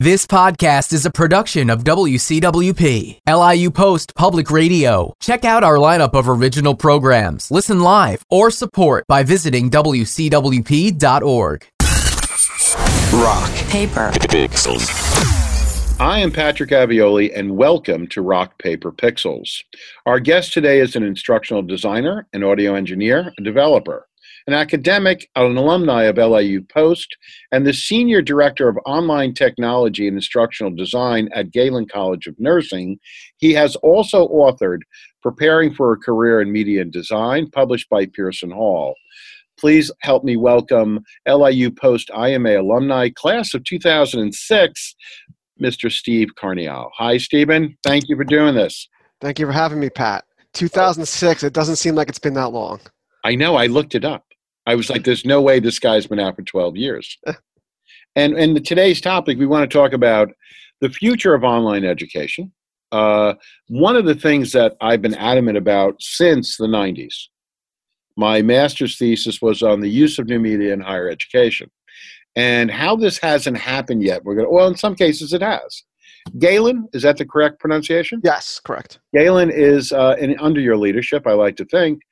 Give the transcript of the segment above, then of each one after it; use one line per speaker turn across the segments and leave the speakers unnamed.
This podcast is a production of WCWP, LIU Post Public Radio. Check out our lineup of original programs, listen live, or support by visiting WCWP.org.
Rock.
Paper.
Pixels.
I am Patrick Avioli, and welcome to Rock Paper Pixels. Our guest today is an instructional designer, an audio engineer, a developer, an academic, an alumni of LIU Post, and the senior director of online technology and instructional design at Galen College of Nursing. He has also authored Preparing for a Career in Media and Design, published by Pearson Hall. Please help me welcome LIU Post IMA alumni, class of 2006, Mr. Steve Carnial. Hi, Stephen. Thank you for doing this.
Thank you for having me, Pat. 2006, it doesn't seem like it's been that long.
I know, I looked it up. I was like, there's no way this guy's been out for 12 years. and and today's topic, we want to talk about the future of online education. Uh, one of the things that I've been adamant about since the 90s, my master's thesis was on the use of new media in higher education. And how this hasn't happened yet, we're going to, well, in some cases it has. Galen, is that the correct pronunciation?
Yes, correct.
Galen is, uh, in, under your leadership, I like to think,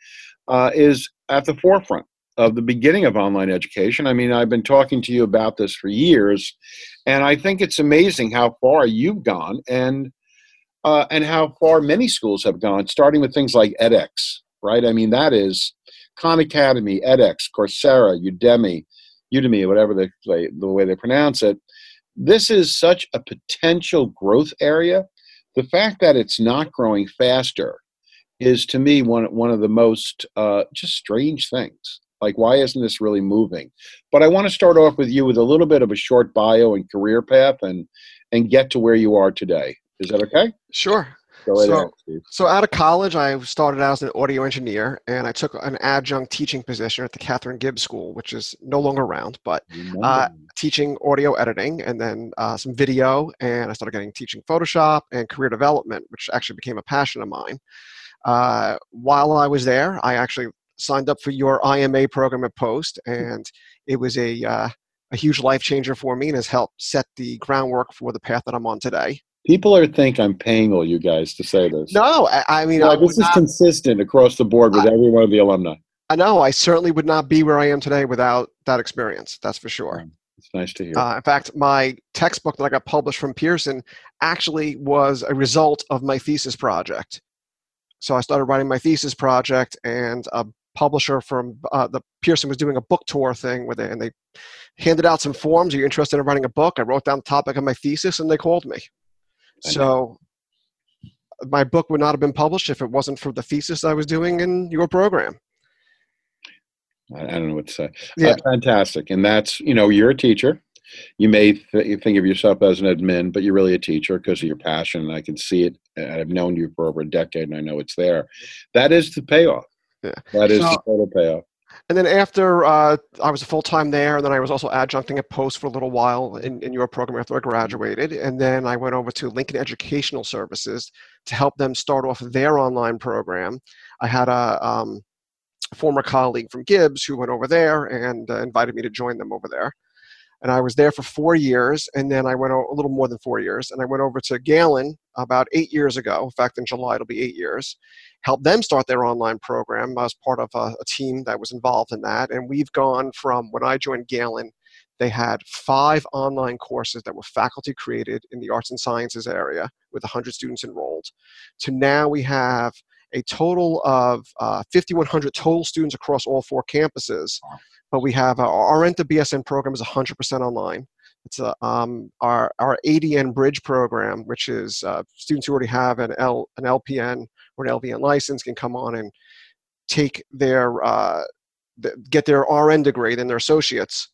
uh, is at the forefront of the beginning of online education. I mean, I've been talking to you about this for years, and I think it's amazing how far you've gone and uh, and how far many schools have gone, starting with things like edX, right? I mean, that is Khan Academy, edX, Coursera, Udemy, Udemy, whatever they, the way they pronounce it. This is such a potential growth area. The fact that it's not growing faster is, to me, one one of the most uh, just strange things. Like, why isn't this really moving? But I want to start off with you with a little bit of a short bio and career path, and and get to where you are today. Is that okay?
Sure.
Go right
So-
ahead,
So, out of college, I started out as an audio engineer, and I took an adjunct teaching position at the Katharine Gibbs School, which is no longer around, but uh, teaching audio editing and then uh, some video. And I started getting teaching Photoshop and career development, which actually became a passion of mine. Uh, while I was there, I actually signed up for your IMA program at Post, and it was a uh, a huge life changer for me and has helped set the groundwork for the path that I'm on today.
People are think I'm paying all you guys to say this.
No, I, I mean,
No,
I,
this is
not,
consistent across the board with every one of the alumni.
I know I certainly would not be where I am today without that experience. That's for sure.
It's nice to hear.
Uh, in fact, my textbook that I got published from Pearson actually was a result of my thesis project. So I started writing my thesis project, and a publisher from uh, the Pearson was doing a book tour thing with it, and they handed out some forms. Are you interested in writing a book? I wrote down the topic of my thesis, and they called me.
I
So my book would not have been published if it wasn't for the thesis I was doing in your program.
I, I don't know what to say.
Yeah.
Uh, fantastic. And that's, you know, you're a teacher. You may th- think of yourself as an admin, but you're really a teacher because of your passion. And I can see it. I've known you for over a decade, and I know it's there. That is the payoff.
Yeah.
That is
So-
the total payoff.
And then after uh, I was full time there, and then I was also adjuncting at Post for a little while in, in your program after I graduated. And then I went over to Lincoln Educational Services to help them start off their online program. I had a um, former colleague from Gibbs who went over there and uh, invited me to join them over there. And I was there for four years, and then I went o- a little more than four years, and I went over to Galen about eight years ago. In fact, in July it'll be eight years helped them start their online program. I was part of a, a team that was involved in that. And we've gone from when I joined Galen, they had five online courses that were faculty created in the arts and sciences area with 100 students enrolled, to now we have a total of uh, 5,100 total students across all four campuses. But we have our, our RN to BSN program is 100% online. It's um, our, our ADN Bridge program, which is uh, students who already have an, L, an LPN or an LVN license can come on and take their uh, th- get their RN degree, then their associates,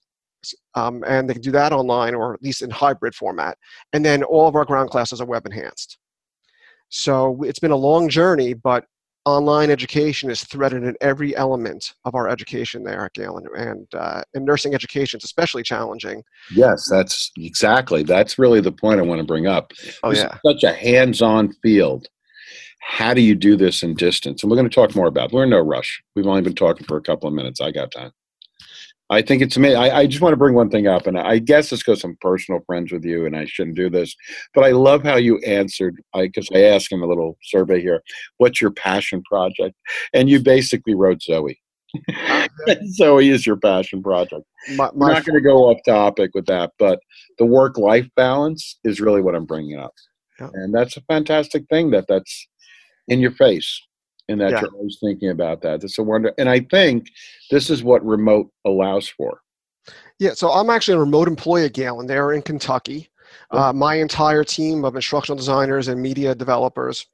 um, and they can do that online or at least in hybrid format. And then all of our ground classes are web enhanced. So it's been a long journey, but online education is threaded in every element of our education there at Galen, and uh, and nursing education is especially challenging.
Yes, that's exactly. That's really the point I want to bring up.
Oh
This
yeah,
such a hands-on field. How do you do this in distance? And we're going to talk more about. it. We're in no rush. We've only been talking for a couple of minutes. I got time. I think it's amazing. I, I just want to bring one thing up, and I guess this goes I'm personal friends with you, and I shouldn't do this, but I love how you answered. I because I, I asked him a little survey here, "What's your passion project?" And you basically wrote Zoe. Ah, Zoe is your passion project.
My,
I'm not going to go off topic with that, but the work-life balance is really what I'm bringing up,
Yeah.
and that's a fantastic thing that that's in your face, and that
Yeah.
you're always thinking about that. That's a wonder, and I think this is what remote allows for.
Yeah, so I'm actually a remote employee at Galen. They're in Kentucky. Uh, my entire team of instructional designers and media developers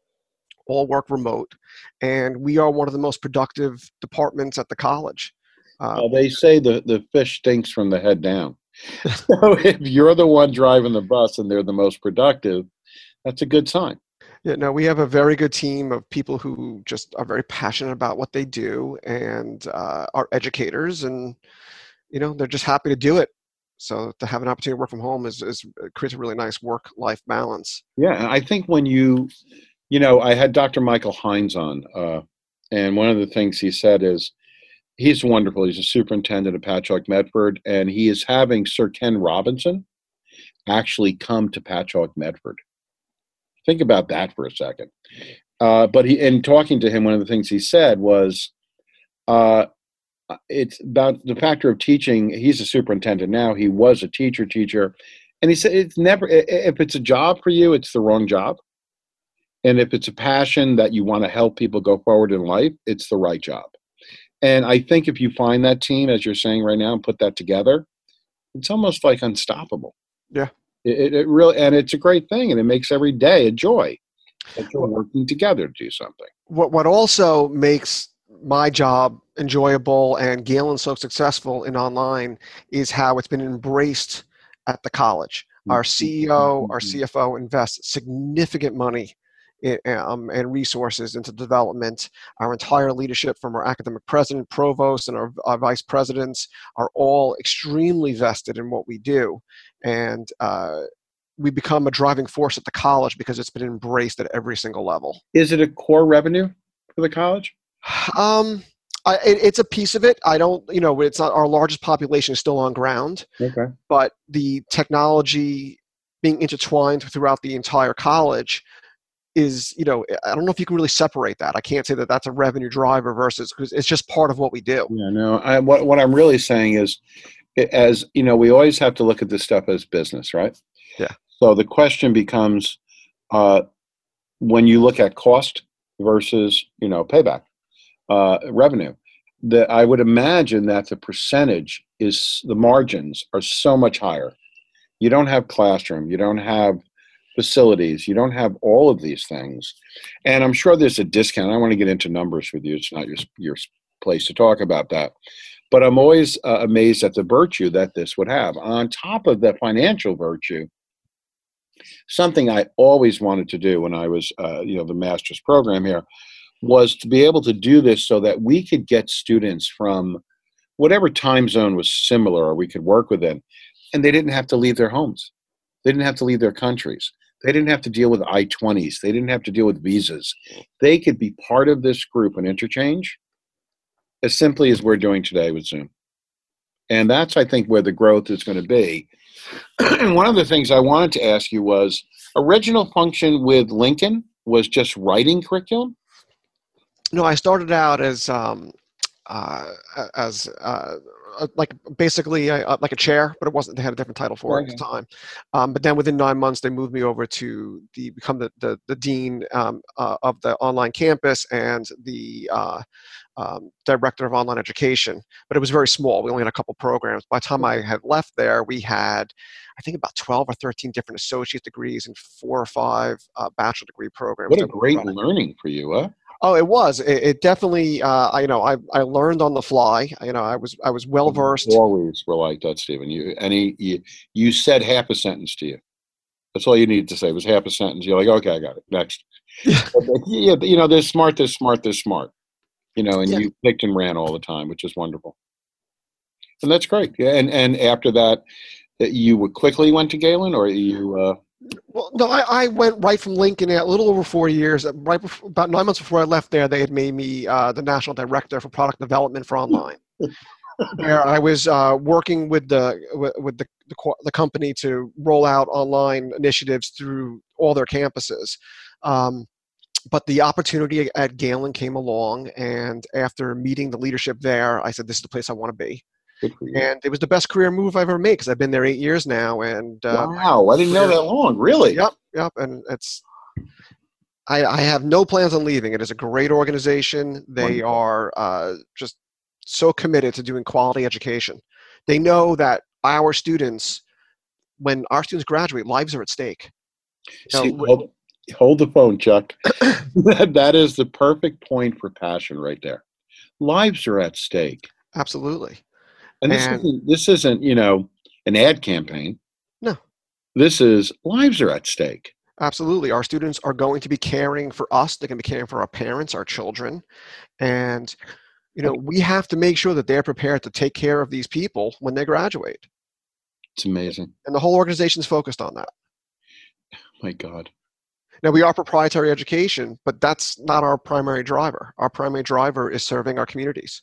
all work remote, and we are one of the most productive departments at the college. Uh,
Uh, they say the, the fish stinks from the head down. so if you're the one driving the bus and they're the most productive, that's a good sign.
Yeah, no, we have a very good team of people who just are very passionate about what they do and uh, are educators, and you know they're just happy to do it. So to have an opportunity to work from home is, is creates a really nice work-life balance.
Yeah, I think when you, you know, I had Dr. Michael Hines on, uh, and one of the things he said is he's wonderful. He's a superintendent of Patchogue Medford, and he is having Sir Ken Robinson actually come to Patchogue Medford. Think about that for a second. Uh, but he, in talking to him, one of the things he said was, uh, it's about the factor of teaching. He's a superintendent now. He was a teacher, teacher, and he said it's never. If it's a job for you, it's the wrong job. And if it's a passion that you want to help people go forward in life, it's the right job. And I think if you find that team, as you're saying right now, and put that together, it's almost like unstoppable.
Yeah.
It, it, really, and it's a great thing, and it makes every day a joy that you're working together to do something.
what what also makes my job enjoyable and Galen so successful in online is how it's been embraced at the college. Our mm-hmm. CEO, our mm-hmm. CFO invest significant money um, and resources into development. Our entire leadership, from our academic president, provost, and our, our vice presidents, are all extremely vested in what we do, and uh, we become a driving force at the college because it's been embraced at every single level.
Is it a core revenue for the college?
Um, I, it, it's a piece of it. I don't, you know, it's not our largest population is still on ground,
Okay.
but the technology being intertwined throughout the entire college is, you know, I don't know if you can really separate that. I can't say that that's a revenue driver versus because it's just part of what we do.
Yeah, no. I, what what I'm really saying is, as you know, we always have to look at this stuff as business, right?
Yeah.
So the question becomes, uh, when you look at cost versus you know payback, uh, revenue, that I would imagine that the percentage is the margins are so much higher. You don't have classroom, you don't have facilities, you don't have all of these things, and I'm sure there's a discount. I want to get into numbers with you; it's not your your place to talk about that. But I'm always uh, amazed at the virtue that this would have. On top of the financial virtue, something I always wanted to do when I was, uh, you know, the master's program here was to be able to do this so that we could get students from whatever time zone was similar or we could work within, and they didn't have to leave their homes. They didn't have to leave their countries. They didn't have to deal with I 20s. They didn't have to deal with visas. They could be part of this group and interchange as simply as we're doing today with Zoom. And that's, I think, where the growth is going to be. And one of the things I wanted to ask you was original function with Lincoln was just writing curriculum.
No, I started out as um, uh, as uh, like basically uh, like a chair, but it wasn't. They had a different title for it at the time. Um, but then within nine months, they moved me over to the become the the, the dean um, uh, of the online campus and the uh, um, director of online education. But it was very small. We only had a couple programs. By the time I had left there, we had. I think about 12 or 13 different associate degrees and four or five uh, bachelor degree programs.
What a
that we were
great learning for you, huh?
Oh, it was. It, it definitely. Uh, I, you know, I, I learned on the fly. You know, I was I was well versed.
Always were like that, Stephen. You any you, you said half a sentence to you. That's all you needed to say was half a sentence. You're like, okay, I got it. Next.
Yeah.
But, but, yeah, you know, they're smart. They're smart. They're smart. You know, and
Yeah.
you picked and ran all the time, which is wonderful. And that's great. Yeah, and and after that, that you quickly went to Galen, or you? Uh,
Well, no, I, I went right from Lincoln a little over four years. uh, Right before, about nine months before I left there, they had made me uh, the national director for product development for online. where I was uh, working with the with, with the, the, the company to roll out online initiatives through all their campuses. Um, but the opportunity at Galen came along, and after meeting the leadership there, I said, "This is the place I want to be." And it was the best career move I've ever made because I've been there eight years now. And
uh, wow, I didn't know that long. Really?
Yep, yep. And it's I, I, have no plans on leaving. It is a great organization. They Wonderful. are uh, just so committed to doing quality education. They know that our students, when our students graduate, lives are at stake.
See, hold, hold, the phone, Chuck. that is the perfect point for passion right there. Lives are at stake.
Absolutely.
And this and, isn't this isn't, you know, an ad campaign.
No.
This is lives are at stake.
Absolutely. Our students are going to be caring for us. They're going to be caring for our parents, our children. And, you know, we have to make sure that they're prepared to take care of these people when they graduate.
It's amazing.
And the whole organization is focused on that.
Oh my God.
Now, we are proprietary education, but that's not our primary driver. Our primary driver is serving our communities.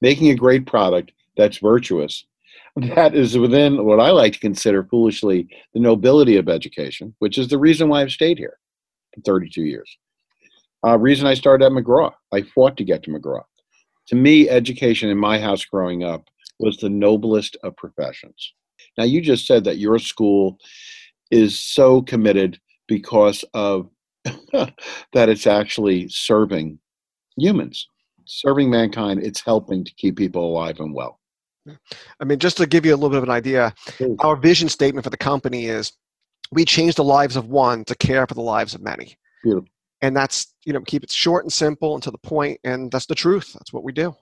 Making a great product that's virtuous that is within what I like to consider foolishly the nobility of education, which is the reason why I've stayed here for 32 years. Uh, reason I started at McGraw. I fought to get to McGraw. To me, education in my house growing up was the noblest of professions. Now, you just said that your school is so committed because of that it's actually serving humans, serving mankind. It's helping to keep people alive and well.
I mean, just to give you a little bit of an idea, our vision statement for the company is we change the lives of one to care for the lives of many.
Beautiful.
And that's, you know, keep it short and simple and to the point, and that's the truth. That's what we do.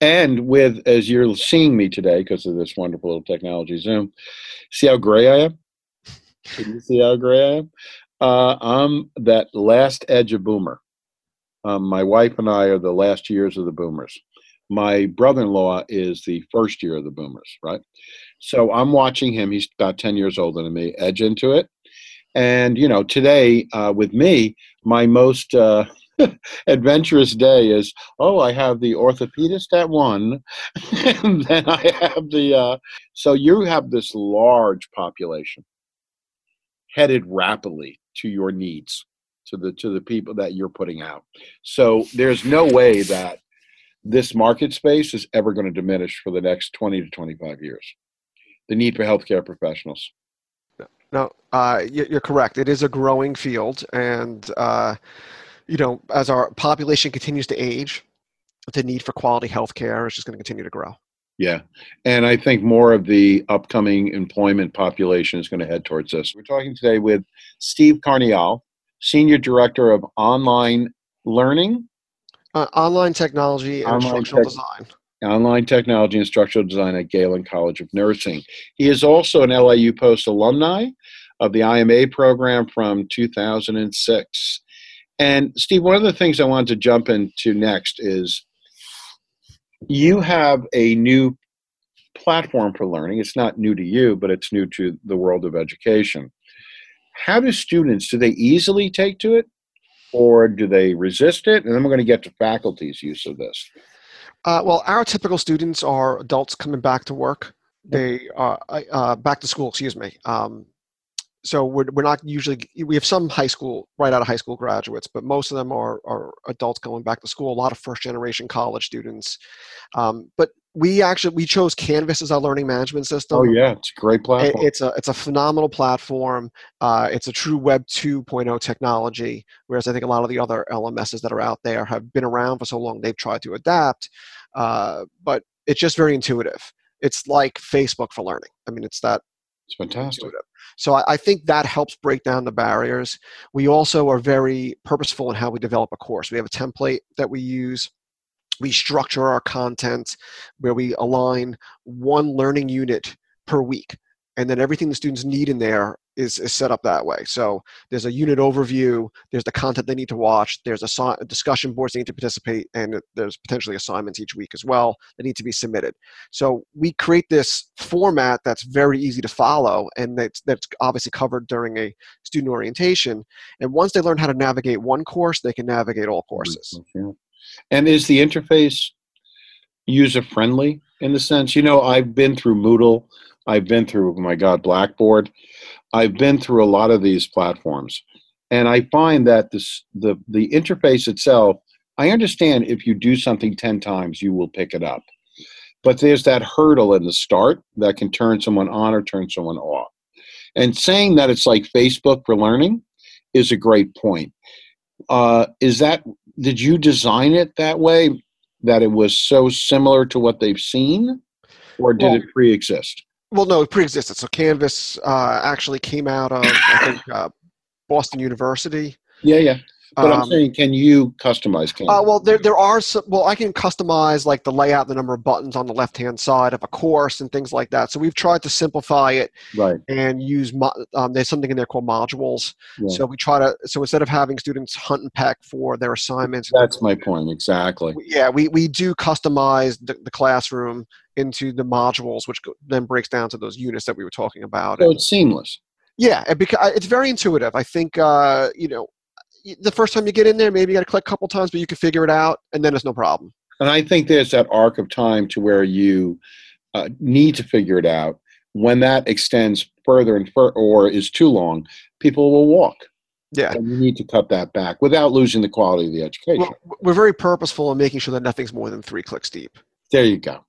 And with, as you're seeing me today, because of this wonderful little technology Zoom, see how gray I am? Can you see how gray I am? Uh, I'm that last edge of boomer. Um, my wife and I are the last years of the boomers my brother-in-law is the first year of the boomers right? So i'm watching him he's about 10 years older than me edge into it. And you know today uh, with me my most uh, adventurous day is oh i have the orthopedist at one and then i have the uh, so you have this large population headed rapidly to your needs to the to the people that you're putting out. So there's no way that this market space is ever going to diminish for the next 20 to 25 years. The need for healthcare professionals.
No, uh, you're correct. It is a growing field, and uh, you know, as our population continues to age, the need for quality healthcare is just going to continue to grow.
Yeah, and I think more of the upcoming employment population is going to head towards this. We're talking today with Steve Carnial, Senior Director of Online Learning
uh, online technology and online instructional design.
Online technology and instructional design at Galen College of Nursing. He is also an LIU Post alumni of the IMA program from 2006. And Steve, one of the things I wanted to jump into next is you have a new platform for learning. It's not new to you, but it's new to the world of education. How do students do they easily take to it? Or do they resist it? And then we're going to get to faculty's use of this.
Uh, well, our typical students are adults coming back to work. They are uh, uh, back to school. Excuse me. Um, so we're, we're not usually we have some high school right out of high school graduates but most of them are, are adults going back to school a lot of first generation college students um, but we actually we chose canvas as our learning management system
oh yeah it's a great platform
it's a it's a phenomenal platform uh, it's a true web 2.0 technology whereas i think a lot of the other lms's that are out there have been around for so long they've tried to adapt uh, but it's just very intuitive it's like facebook for learning i mean it's that
it's fantastic intuitive.
So I, I, think that helps break down the barriers. We also are very purposeful in how we develop a course. We have a template that we use. We structure our content where we align one learning unit per week. And then everything the students need in there is, is set up that way. So there's a unit overview, there's the content they need to watch, there's a discussion boards they need to participate, and there's potentially assignments each week as well that need to be submitted. So we create this format that's very easy to follow and that's, that's obviously covered during a student orientation. And once they learn how to navigate one course, they can navigate all courses.
And is the interface user friendly? in the sense, you know, I've been through Moodle, I've been through, oh my God, Blackboard, I've been through a lot of these platforms, and I find that this the the interface itself. I understand if you do something ten times, you will pick it up, but there's that hurdle in the start that can turn someone on or turn someone off. And saying that it's like Facebook for learning is a great point. Uh, is that did you design it that way that it was so similar to what they've seen, or did
Well-
it pre-exist?
Well, no, it pre-existed. So Canvas uh, actually came out of I think uh, Boston University.
Yeah, yeah. But I'm
Um,
saying, can you customize Canvas?
Uh, well, there there are some. Well, I can customize like the layout, the number of buttons on the left hand side of a course, and things like that. So we've tried to simplify it
right.
and use. Mo- um, there's something in there called modules.
Yeah.
So we try to. So instead of having students hunt and peck for their assignments,
That's my point exactly.
yeah, we, we do customize the, the classroom into the modules, which go, then breaks down to those units that we were talking about.
So
And-
it's seamless.
yeah, it beca- it's very intuitive. I think uh, you know the first time you get in there, maybe you got to click a couple times, but you can figure it out, and then it's no problem.
And I think there's that arc of time to where you uh, need to figure it out. When that extends further and further, or is too long, people will walk.
Yeah.
And you need to cut that back without losing the quality of the education.
We're, we're very purposeful in making sure that nothing's more than three clicks deep.
There you go.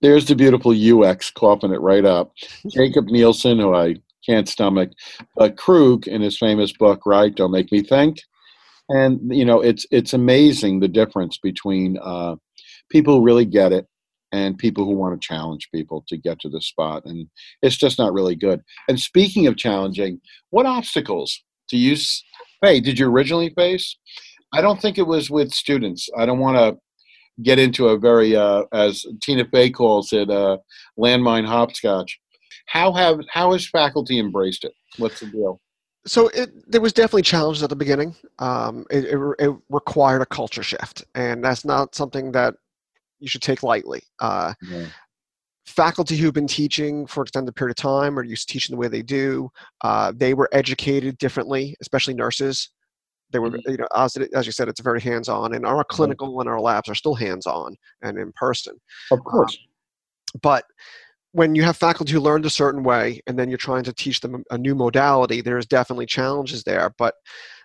There's the beautiful UX coughing it right up. Jakob Nielsen, who I can't stomach, but Krug in his famous book, right? Don't make me think. And you know, it's it's amazing the difference between uh, people who really get it and people who want to challenge people to get to the spot, and it's just not really good. And speaking of challenging, what obstacles do you? Hey, did you originally face? I don't think it was with students. I don't want to get into a very, uh, as Tina Fey calls it, uh, landmine hopscotch. How have how has faculty embraced it? What's the deal?
So it, there was definitely challenges at the beginning. Um, it, it, it required a culture shift, and that's not something that you should take lightly. Uh,
Yeah.
faculty who've been teaching for an extended period of time or used to teaching the way they do, uh, they were educated differently, especially nurses. They were,
Mhm.
you know, as, as you said, it's very hands-on, and our clinical and our labs are still hands-on and in person.
Of course.
But when you have faculty who learned a certain way, and then you're trying to teach them a new modality, there's definitely challenges there. But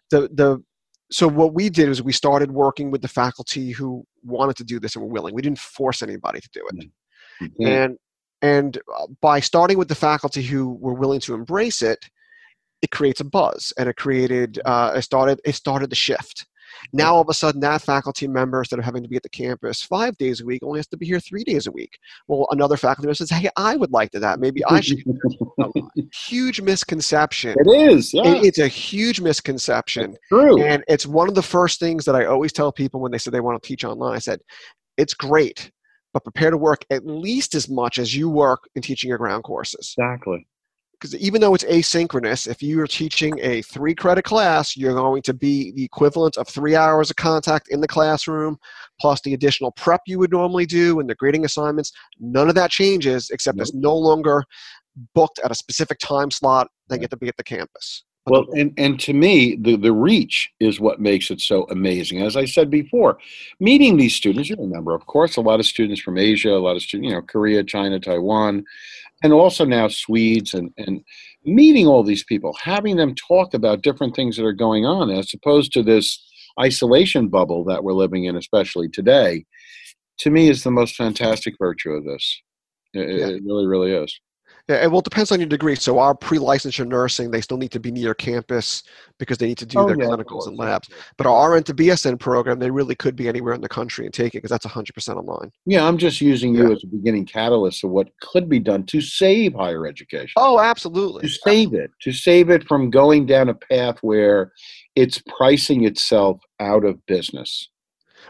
the the so what we did is we started working with the faculty who wanted to do this and were willing. We didn't force anybody to do it.
You can't-
and and uh, by starting with the faculty who were willing to embrace it it creates a buzz and it created uh, it started it started the shift now all of a sudden that faculty member instead of having to be at the campus five days a week only has to be here three days a week well another faculty member says hey i would like to that maybe i should huge misconception
it is. Yeah,
It- it's a huge misconception
true.
and it's one of the first things that I always tell people when they say they want to teach online. I said, it's great, but prepare to work at least as much as you work in teaching your ground courses.
exactly.
Because even though it's asynchronous, if you are teaching a three credit class, you're going to be the equivalent of three hours of contact in the classroom, plus the additional prep you would normally do and the grading assignments. None of that changes, except it's no longer booked at a specific time slot. They get to be at the campus. But
Well, and, and to me, the, the reach is what makes it so amazing. As I said before, meeting these students, you remember, of course, a lot of students from Asia, a lot of students, you know, Korea, China, Taiwan, and also now Swedes, and, and meeting all these people, having them talk about different things that are going on, as opposed to this isolation bubble that we're living in, especially today, to me is the most fantastic virtue of this. It,
Yeah.
it really, really is.
Yeah, and well, it depends on your degree. So our pre-licensure nursing, they still need to be near campus because they need to do
Oh,
their
yeah,
clinicals and labs. But our RN to BSN program, they really could be anywhere in the country and take it because that's 100% online.
Yeah, I'm just using you
Yeah.
as a beginning catalyst of what could be done to save higher education.
Oh, absolutely.
to save it, to save it from going down a path where it's pricing itself out of business.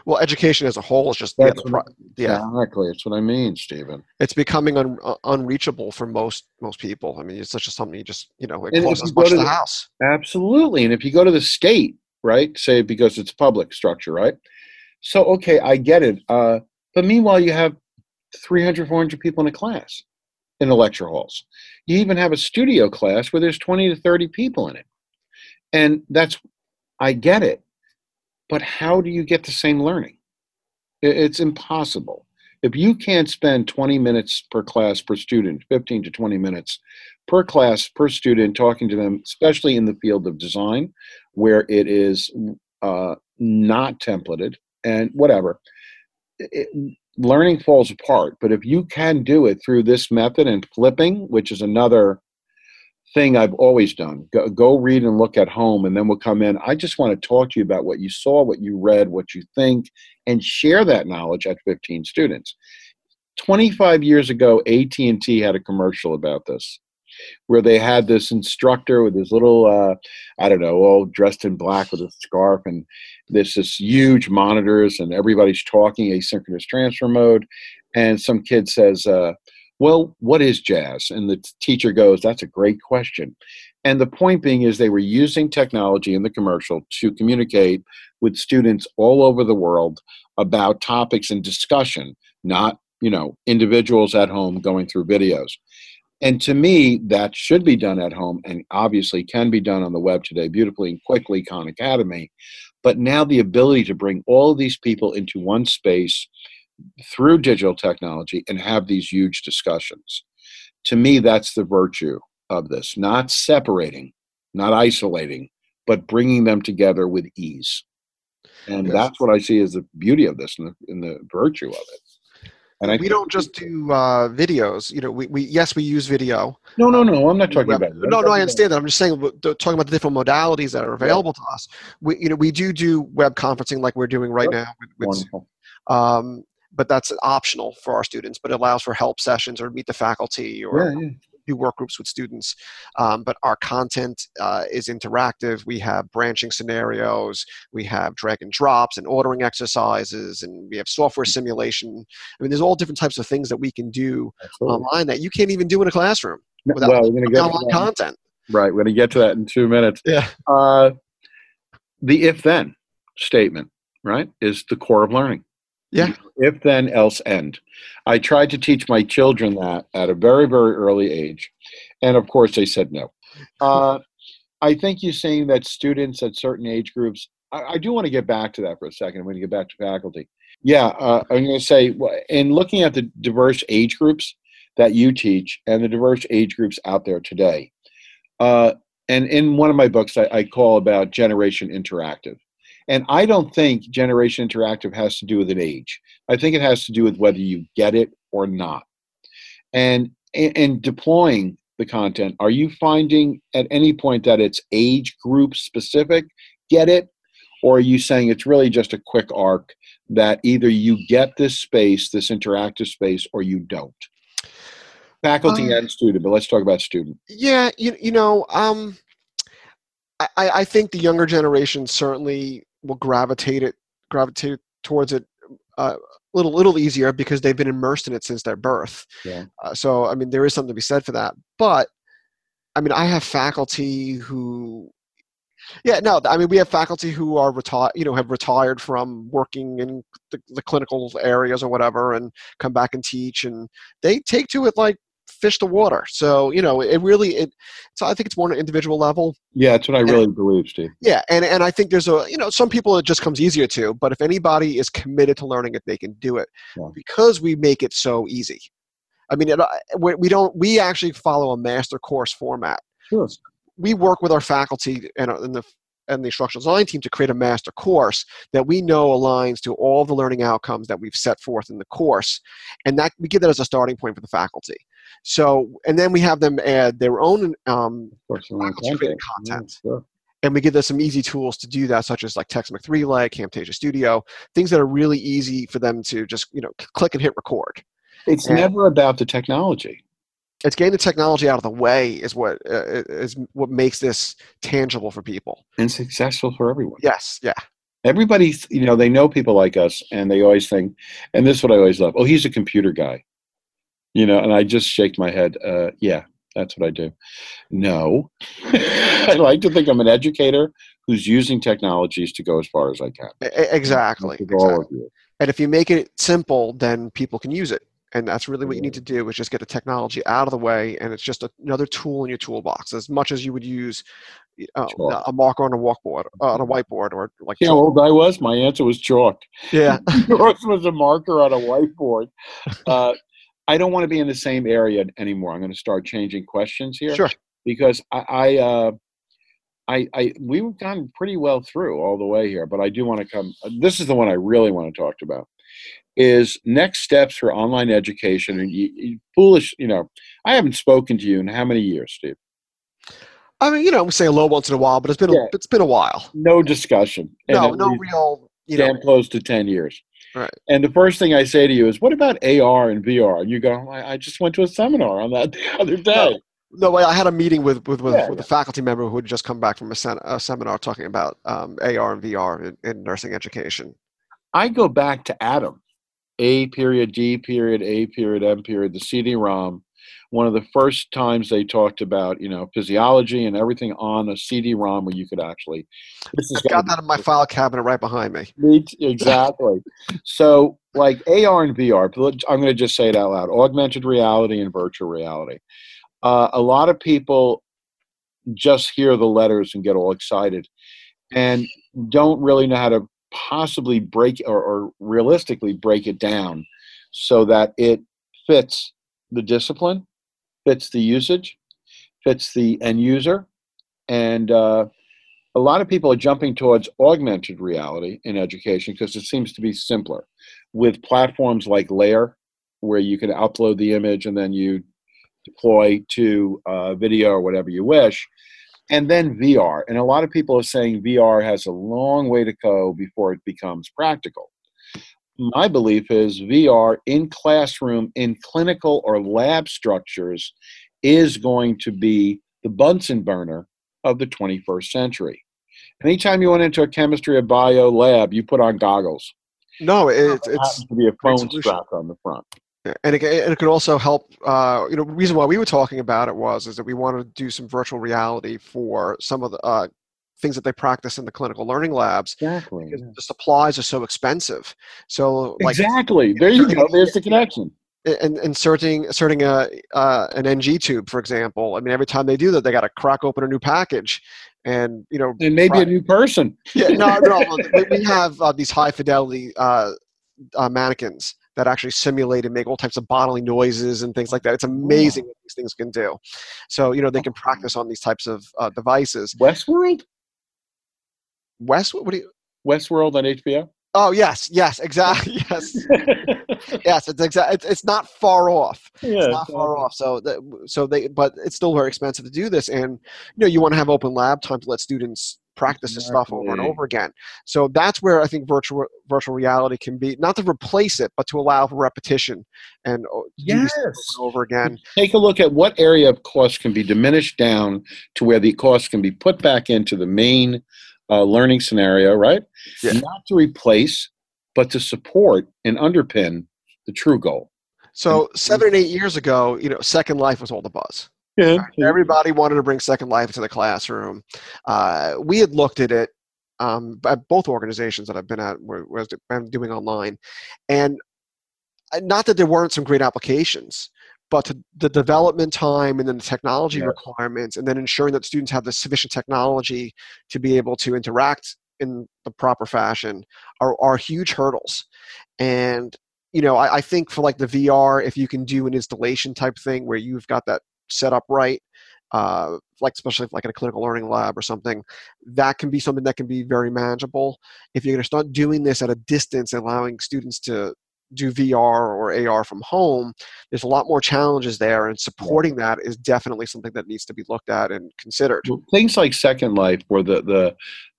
Well, education as a whole is just yeah,
That's
the
what
yeah,
Exactly. That's what I mean, Stephen.
it's becoming un, uh, unreachable for most most people. I mean, it's such a something you just you know it
And go
much
to
the
the-
house.
Absolutely. And if you go to the state, right, say because it's public structure, right? So, okay, I get it. Uh, but meanwhile, you have 300, 400 people in a class in the lecture halls. You even have a studio class where there's 20 to 30 people in it. And that's, I get it. But how do you get the same learning? It's impossible. If you can't spend 20 minutes per class per student, 15 to 20 minutes per class per student talking to them, especially in the field of design, where it is uh, not templated and whatever, it, learning falls apart. But if you can do it through this method and flipping, which is another thing I've always done, go, go read and look at home, and then we'll come in. I just want to talk to you about what you saw, what you read, what you think, and share that knowledge at 15 students. 25 years ago, AT&T had a commercial about this where they had this instructor with his little uh, i don't know all dressed in black with a scarf and this this huge monitors and everybody's talking asynchronous transfer mode and some kid says uh, well what is jazz? And the teacher goes that's a great question. And the point being is they were using technology in the commercial to communicate with students all over the world about topics and discussion not you know individuals at home going through videos. And to me, that should be done at home and obviously can be done on the web today beautifully and quickly, Khan Academy. But now the ability to bring all these people into one space through digital technology and have these huge discussions. To me, that's the virtue of this, not separating, not isolating, but bringing them together with ease. And yes. that's what I see as the beauty of this and the, and the virtue of it.
And I we don't just do uh, videos. You know, we, we yes, we use video.
No, no, no. I'm not talking about.
That. No, no, I understand that. I'm just saying, talking about the different modalities that are available yeah. to us. We, you know, we do do web conferencing like we're doing right now. With, with um, but that's optional for our students. But it allows for help sessions or meet the faculty or yeah, yeah do work groups with students. Um, but our content uh, is interactive. We have branching scenarios, we have drag and drops and ordering exercises, and we have software simulation. I mean, there's all different types of things that we can do Absolutely. online that you can't even do in a classroom without well, we're get online content.
Right, we're going to get to that in two minutes.
Yeah.
Uh, the if then statement, right, is the core of learning.
Yeah.
If then, else end. I tried to teach my children that at a very, very early age. And of course, they said no. Uh, I think you're saying that students at certain age groups, I, I, do want to get back to that for a second. I'm going to get back to faculty. Yeah, uh, I'm going to say, in looking at the diverse age groups that you teach and the diverse age groups out there today, uh, and in one of my books, I, I call about Generation Interactive and I don't think Generation Interactive has to do with an age. I think it has to do with whether you get it or not. And in deploying the content, are you finding at any point that it's age group specific? Get it? Or are you saying it's really just a quick arc that either you get this space, this interactive space, or you don't? Faculty um, and student, but let's talk about student.
Yeah, you, you know, um, I, I think the younger generation certainly will gravitate it gravitate towards it uh, a little little easier because they've been immersed in it since their birth.
Yeah.
Uh, so I mean, there is something to be said for that. But I mean, I have faculty who, yeah, no, I mean, we have faculty who are retired, you know, have retired from working in the, the clinical areas or whatever, and come back and teach, and they take to it like fish to water. So you know, it really it. So I think it's more on an individual level.
Yeah, that's what I really and, believe, Steve.
Yeah, and and I think there's a you know some people it just comes easier to, but if anybody is committed to learning it, they can do it yeah. because we make it so easy. I mean, it, uh, we don't. We actually follow a master course format.
Sure.
We work with our faculty and, and the and the instructional design team to create a master course that we know aligns to all the learning outcomes that we've set forth in the course and that we give that as a starting point for the faculty so and then we have them add their own um, content, content. Yeah, sure. and we give them some easy tools to do that such as like TechSmith Relay camtasia studio things that are really easy for them to just you know click and hit record
it's and, never about the technology
it's getting the technology out of the way is what uh, is what makes this tangible for people
and successful for everyone.
Yes, yeah.
Everybody, you know, they know people like us, and they always think, and this is what I always love. Oh, he's a computer guy, you know, and I just shake my head. Uh, yeah, that's what I do. No, I like to think I'm an educator who's using technologies to go as far as I can.
Exactly. exactly. And if you make it simple, then people can use it and that's really what you need to do is just get the technology out of the way and it's just another tool in your toolbox as much as you would use uh,
Chalk.
a marker on a walkboard, uh, on a whiteboard, or like
how old I was? My answer was chalk.
yeah,
Yours was a marker on a whiteboard. Uh, I don't want to be in the same area anymore. I'm going to start changing questions here.
sure.
because I, I, uh, I, I, we've gone pretty well through all the way here, but I do want to come. This is the one I really want to talk about. Is next steps for online education and you, you foolish. You know, I haven't spoken to you in how many years, Steve?
I mean, you know, we say hello once in a while, but it's been
Yeah.
a, it's been a while.
No discussion. And
No, no real. You know,
damn close to ten years.
Right.
And the first thing I say to you is, "What about AR and VR?" And you go, "I, I just went to a seminar on that the other day."
No, I had a meeting with with, with,
Yeah,
with a faculty member who had just come back from a, sen- a seminar talking about um, AR and VR in, in nursing education.
I go back to Adam, A period, D period, A period, M period, the CD-ROM. One of the first times they talked about, you know, physiology and everything on a CD-ROM where you could actually. This
I've got that in my file cabinet right behind me.
Exactly. so, like AR and VR, I'm going to just say it out loud: augmented reality and virtual reality. Uh, a lot of people just hear the letters and get all excited, and don't really know how to possibly break or, or realistically break it down so that it fits the discipline, fits the usage, fits the end user, and uh, a lot of people are jumping towards augmented reality in education because it seems to be simpler with platforms like Layar, where you can upload the image and then you deploy to uh, video or whatever you wish. And then VR. And a lot of people are saying VR has a long way to go before it becomes practical. My belief is VR in classroom, in clinical or lab structures, is going to be the Bunsen burner of the 21st century. Anytime you went into a chemistry or bio lab, you put on goggles.
No, it,
It
it's
to be a phone strap on the front.
and it, and it could also help. Uh, you know, the reason why we were talking about it was is that we wanted to do some virtual reality for some of the uh, things that they practice in the clinical learning labs
Exactly.
because the supplies are so expensive. So, like,
exactly. There you go. There's the connection.
and inserting inserting a uh, an NG tube, for example. I mean, every time they do that, they got to crack open a new package, and you know,
And maybe a new person.
yeah, no, no, we, we have uh, these high fidelity uh, uh, mannequins that actually simulate and make all types of bodily noises and things like that. It's amazing what these things can do. So you know, they can practice on these types of uh, devices.
Westworld?
Wes, what do you?
Westworld on HBO?
Oh yes, yes, exactly, yes, yes. It's exactly. It's, it's not far off.
yeah.
it's not far off. So, that, so they, but it's still very expensive to do this, and you know, you want to have open lab time to let students practice this stuff over and over again. So that's where I think virtual virtual reality can be not to replace it, but to allow for repetition and oh, do this over
Yes.
and over again.
Take a look at what area of cost can be diminished down to where the cost can be put back into the main uh, learning scenario, right?
Yeah.
Not to replace, but to support and underpin the true goal.
So seven and eight years ago, you know, Second Life was all the buzz.
Yeah.
Everybody wanted to bring Second Life into the classroom. Uh, we had looked at it um, at both organizations that I've been at, where, I'm doing online, and uh, not that there weren't some great applications, but the development time and then the technology
Yeah.
requirements, and then ensuring that students have the sufficient technology to be able to interact in the proper fashion are, are huge hurdles. And you know, I, I think for like the VR, if you can do an installation type thing where you've got that set up right, uh, like especially if like in a clinical learning lab or something, that can be something that can be very manageable. If you're going to start doing this at a distance, allowing students to do VR or AR from home, there's a lot more challenges there, and supporting that is definitely something that needs to be looked at and considered.
Well, things like Second Life, where the the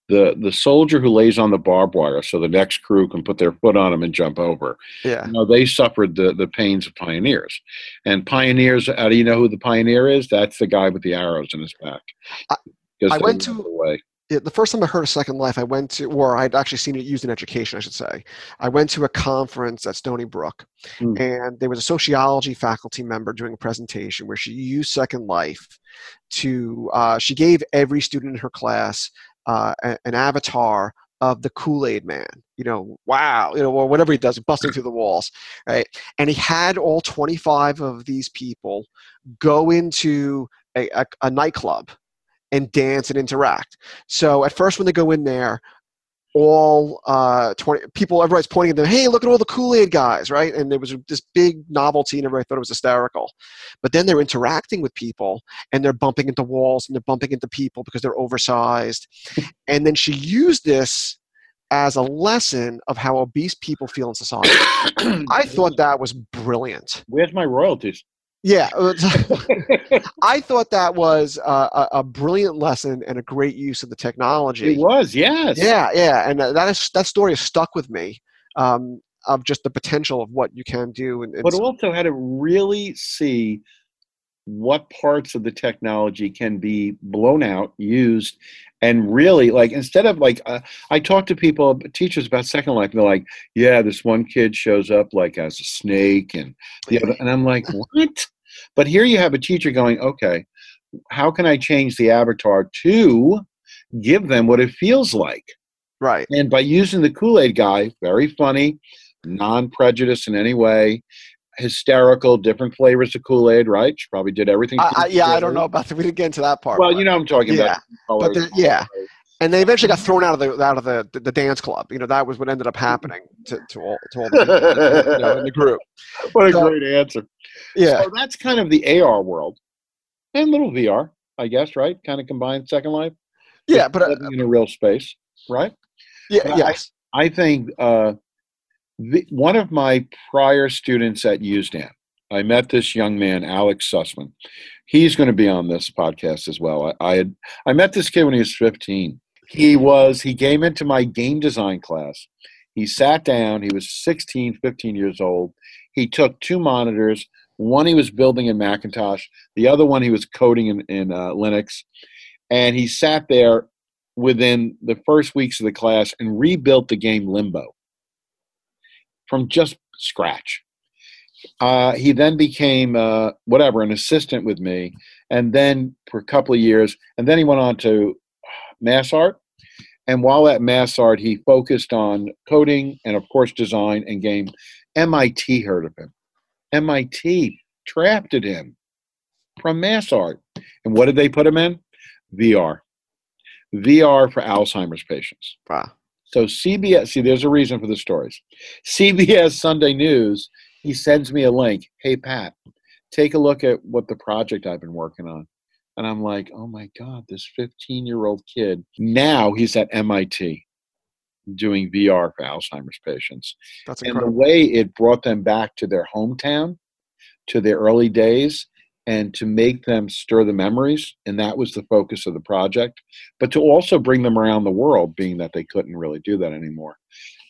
the the soldier who lays on the barbed wire, so the next crew can put their foot on him and jump over.
Yeah.
You know, they suffered the the pains of pioneers, and pioneers. How do you know who the pioneer is? That's the guy with the arrows in his back.
I- I went to-
the
Yeah, the first time I heard of Second Life, I went to, or I'd actually seen it used in education, I should say. I went to a conference at Stony Brook,
Hmm.
and there was a sociology faculty member doing a presentation where she used Second Life to, uh, she gave every student in her class uh, an avatar of the Kool Aid Man. You know, wow, you know, or whatever he does, busting through the walls, right? And he had all 25 of these people go into a, a, a nightclub and dance and interact. So at first, when they go in there, all uh, 20 people, everybody's pointing at them, hey, look at all the Kool Aid guys, right? And there was this big novelty, and everybody thought it was hysterical. But then they're interacting with people, and they're bumping into walls, and they're bumping into people because they're oversized. and then she used this as a lesson of how obese people feel in society. I thought that was brilliant.
Where's my royalties?
Yeah, I thought that was a, a, brilliant lesson and a great use of the technology.
It was, yes.
Yeah, yeah, and that is that story has stuck with me um, of just the potential of what you can do. And,
but also how to really see what parts of the technology can be blown out, used, and really like instead of like uh, I talk to people, teachers about Second Life, and they're like, "Yeah, this one kid shows up like as a snake," and the other, and I'm like, "What?" But here you have a teacher going, "Okay, how can I change the avatar to give them what it feels like?"
Right.
And by using the Kool Aid guy, very funny, non prejudiced in any way, hysterical, different flavors of Kool Aid, right? She probably did everything.
I, I, yeah, I don't know about that. We didn't get into that part.
Well, you know, I'm talking
yeah.
about.
But yeah, and they eventually got thrown out of the out of the, the, the dance club. You know, that was what ended up happening to, to all to all the people, you know, in the group.
What a so, great answer.
Yeah,
so that's kind of the AR world, and little VR, I guess, right? Kind of combined Second Life.
Yeah, but uh,
in a real space, right?
Yeah, yes.
I, I think uh, the, one of my prior students at USDAN, I met this young man, Alex Sussman. He's going to be on this podcast as well. I, I had I met this kid when he was 15. He was he came into my game design class. He sat down. He was 16, 15 years old. He took two monitors. One he was building in Macintosh. The other one he was coding in, in uh, Linux. And he sat there within the first weeks of the class and rebuilt the game Limbo from just scratch. Uh, he then became uh, whatever an assistant with me, and then for a couple of years, and then he went on to MassArt. And while at MassArt, he focused on coding and, of course, design and game. MIT heard of him. MIT drafted him from MassArt. And what did they put him in? VR. VR for Alzheimer's patients.
Wow.
So CBS, see, there's a reason for the stories. CBS Sunday News, he sends me a link. Hey, Pat, take a look at what the project I've been working on. And I'm like, oh my God, this 15 year old kid, now he's at MIT doing VR for Alzheimer's patients.
That's
incredible. And the way it brought them back to their hometown, to their early days, and to make them stir the memories. And that was the focus of the project. But to also bring them around the world, being that they couldn't really do that anymore.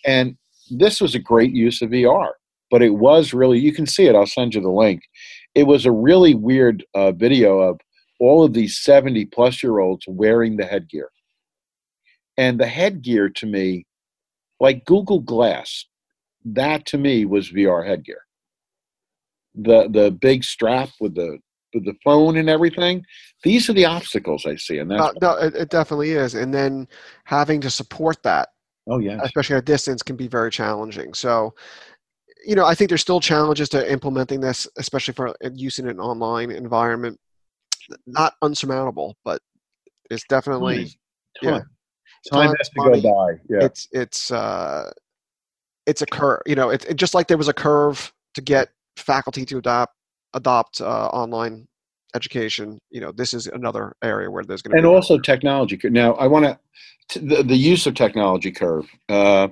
And this was a great use of VR, but it was really, you can see it, I'll send you the link. It was a really weird uh, video of all of these 70 plus year olds wearing the headgear. And the headgear to me, like Google Glass, that to me was VR headgear. The the big strap with the the phone and everything. These are the obstacles I see, and that's
uh, no, it, it, definitely is. And then having to support that,
oh yeah,
especially at distance, can be very challenging. So, you know, I think there's still challenges to implementing this, especially for use in an online environment. Not unsurmountable, but it's definitely
time. yeah. Time, time has to money. go by. Yeah,
it's it's uh, it's a curve. You know, it's it, just like there was a curve to get faculty to adopt adopt uh, online education you know this is another area where there's going to
and also technology now i want to the, the use of technology curve uh,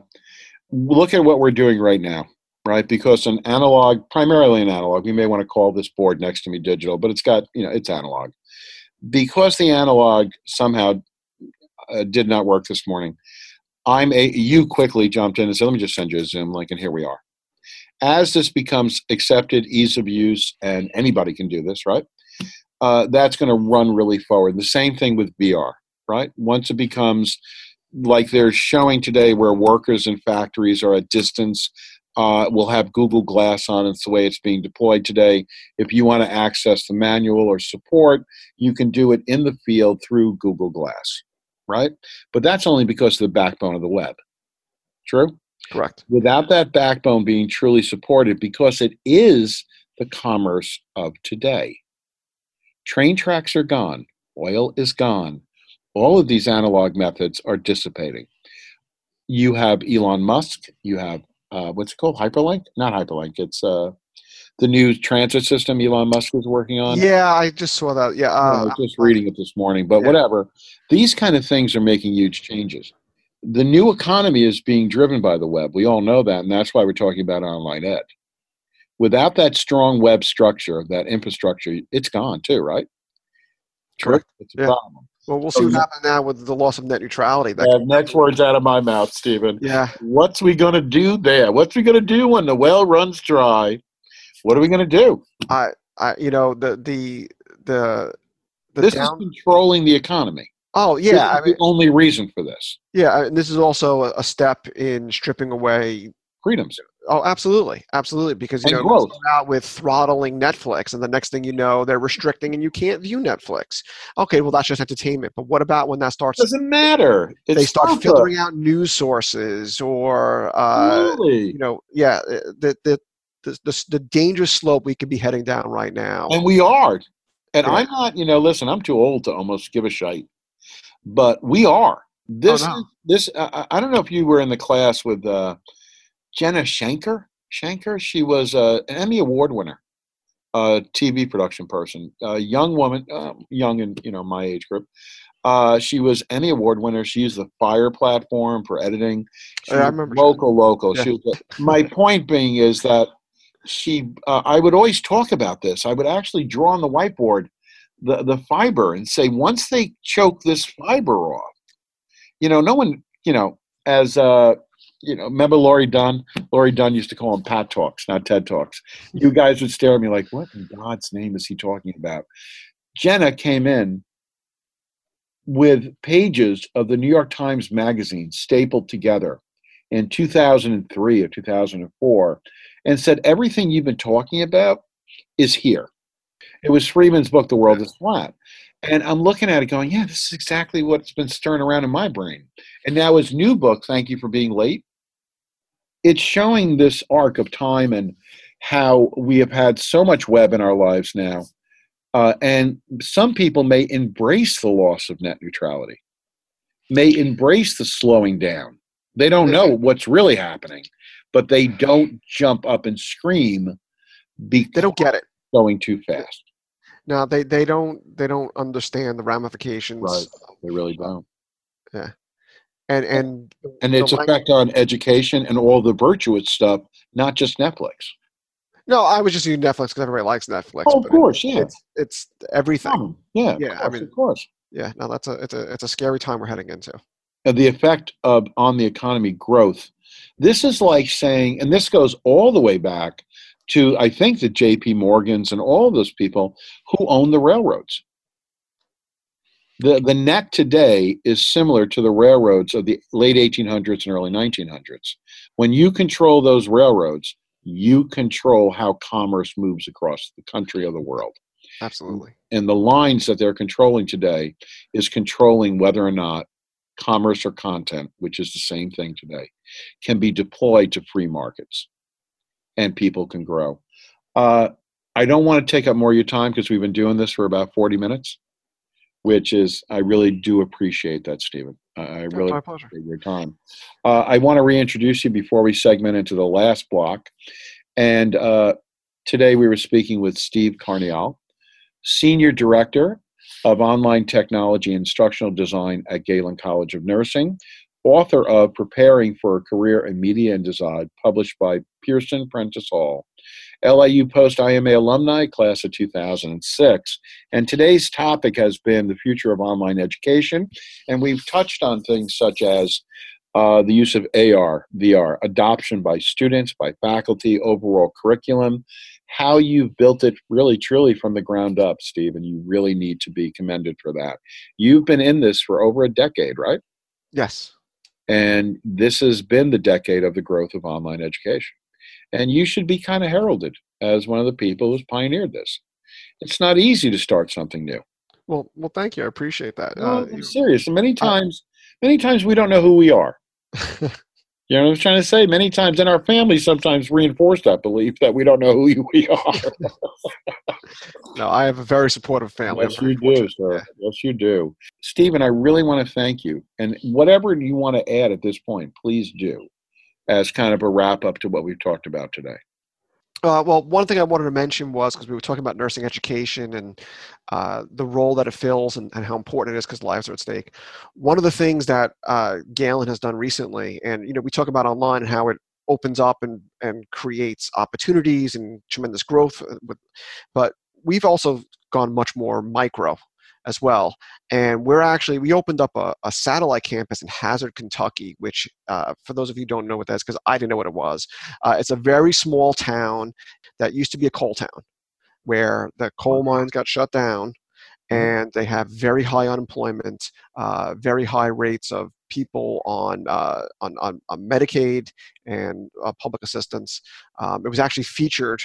look at what we're doing right now right? Because an analog primarily an analog we may want to call this board next to me digital but it's got you know it's analog. Because the analog somehow uh, did not work this morning i'm a you quickly jumped in and said let me just send you a zoom link and here we are as this becomes accepted, ease of use, and anybody can do this, right? Uh, that's going to run really forward. The same thing with VR, right? Once it becomes like they're showing today, where workers in factories are at distance, uh, will have Google Glass on. It's the way it's being deployed today. If you want to access the manual or support, you can do it in the field through Google Glass, right? But that's only because of the backbone of the web. True?
Correct.
Without that backbone being truly supported, because it is the commerce of today. Train tracks are gone, oil is gone, all of these analog methods are dissipating. You have Elon Musk. You have uh, what's it called? Hyperlink? Not hyperlink. It's uh, the new transit system Elon Musk is working on.
Yeah, I just saw that. Yeah,
I
uh,
was just reading it this morning, but
Yeah.
whatever. These kind of things are making huge changes. The new economy is being driven by the web. We all know that, and that's why we're talking about online ed. Without that strong web structure, that infrastructure, it's gone too, right?
Correct.
It's a
Yeah.
problem.
well, we'll see
So
what happens now with the loss of net neutrality. That
Uh, next words out of my mouth, Stephen.
yeah,
What's we gonna do there? What's we gonna do when the well runs dry? What are we gonna do?
I, I, you know, the the the the
this
down.
is controlling the economy.
Oh yeah, I mean,
the only reason for this.
yeah, and this is also a, step in stripping away.
Freedoms.
Oh, absolutely, absolutely, because you
And
know, out with throttling Netflix, and the next thing you know, they're restricting, and you can't view Netflix. Okay, well, that's just entertainment. But what about when that starts?
Doesn't matter. It's
they start
DARPA.
filtering out news sources, or uh,
Absolutely.
you know, yeah, uh, the the the, the, the dangerous slope we could be heading down right now.
And we are. And
Yeah.
I'm not, you know, listen, I'm too old to almost give a shite. But we are. This
Oh, no.
is this I I- don't know if you were in the class with uh Jenna Shanker. Shanker, she was uh, an Emmy Award winner, uh, TV production person, a young woman, uh, young in you know my age group. Uh, she was Emmy Award winner. She used the Fire platform for editing. She
Yeah, I remember
local, local.
Yeah.
She was, my point being is that she. Uh, I would always talk about this. I would actually draw on the whiteboard the the fiber and say once they choke this fiber off, you know, no one, you know, as uh, you know, remember Laurie Dunn? Laurie Dunn used to call them Pat Talks, not TED Talks. You guys would stare at me like, what in God's name is he talking about? Jenna came in with pages of the New York Times Magazine stapled together in 2003 or 2004 and said, everything you've been talking about is here. It was Friedman's book, The World is Flat. And I'm looking at it going, yeah, this is exactly what's been stirring around in my brain. And now his new book, Thank You for Being Late, it's showing this arc of time and how we have had so much web in our lives now. Uh, and some people may embrace the loss of net neutrality, may embrace the slowing down. They don't know what's really happening, but they don't jump up and scream because
they don't get it.
Going too fast.
No, they they don't they don't understand the ramifications.
Right. They really don't.
Yeah. And
and
And
its
lang-
effect on education and all the virtuous stuff, not just Netflix.
no, I was just using Netflix because everybody likes Netflix.
Oh, of course, yeah.
It's it's everything.
Yeah, of
Yeah, I mean-
of course.
Yeah, no, that's a it's a it's a scary time we're heading into.
And the effect of on the economy growth. This is like saying, and this goes all the way back to I think the J.P. Morgans and all those people who own the railroads. The the net today is similar to the railroads of the late 1800s and early 1900s. When you control those railroads, you control how commerce moves across the country or the world.
Absolutely.
and the lines that they're controlling today is controlling whether or not commerce or content, which is the same thing today, can be deployed to free markets and people can grow. Uh, I don't want to take up more of your time because we've been doing this for about 40 minutes, which is, I really do appreciate that, Stephen. I I really
pleasure.
appreciate your time. Uh, I want to reintroduce you before we segment into the last block. And uh, today we were speaking with Steve Carniol, Senior Director of Online Technology and Instructional Design at Galen College of Nursing, author of Preparing for a Career in Media and Design, published by Pearson Prentice Hall, LIU Post IMA alumni, class of 2006. And today's topic has been the future of online education. And we've touched on things such as uh, the use of AR, VR, adoption by students, by faculty, overall curriculum, how you've built it really truly from the ground up, Steve, and you really need to be commended for that. You've been in this for over a decade, right?
Yes.
And this has been the decade of the growth of online education. And you should be kind of heralded as one of the people who's pioneered this. It's not easy to start something new.
Well, well, thank you. I appreciate that.
No,
Uh,
I'm serious. Many times, many times we don't know who we are.
you-
know what I'm trying to say? Many times, in our families sometimes reinforce that belief that we don't know who we are.
no, I have a very supportive family.
Yes, you do, sir. Yes, you do. Stephen, I really want to thank you. And whatever you want to add at this point, please do as kind of a wrap up to what we've talked about today.
Uh, well, one thing I wanted to mention was because we were talking about nursing education and uh, the role that it fills and, and how important it is because lives are at stake. One of the things that uh, Galen has done recently, and you know, we talk about online and how it opens up and, and creates opportunities and tremendous growth. Uh, with, but we've also gone much more micro as well. And we're actually, we opened up a, a satellite campus in Hazard, Kentucky, which, uh, for those of you who don't know what that is, because I didn't know what it was, uh, it's a very small town that used to be a coal town where the coal mines got shut down mm-hmm. and they have very high unemployment, uh, very high rates of people on uh, on, on, on, Medicaid and uh, public assistance. Um, it was actually featured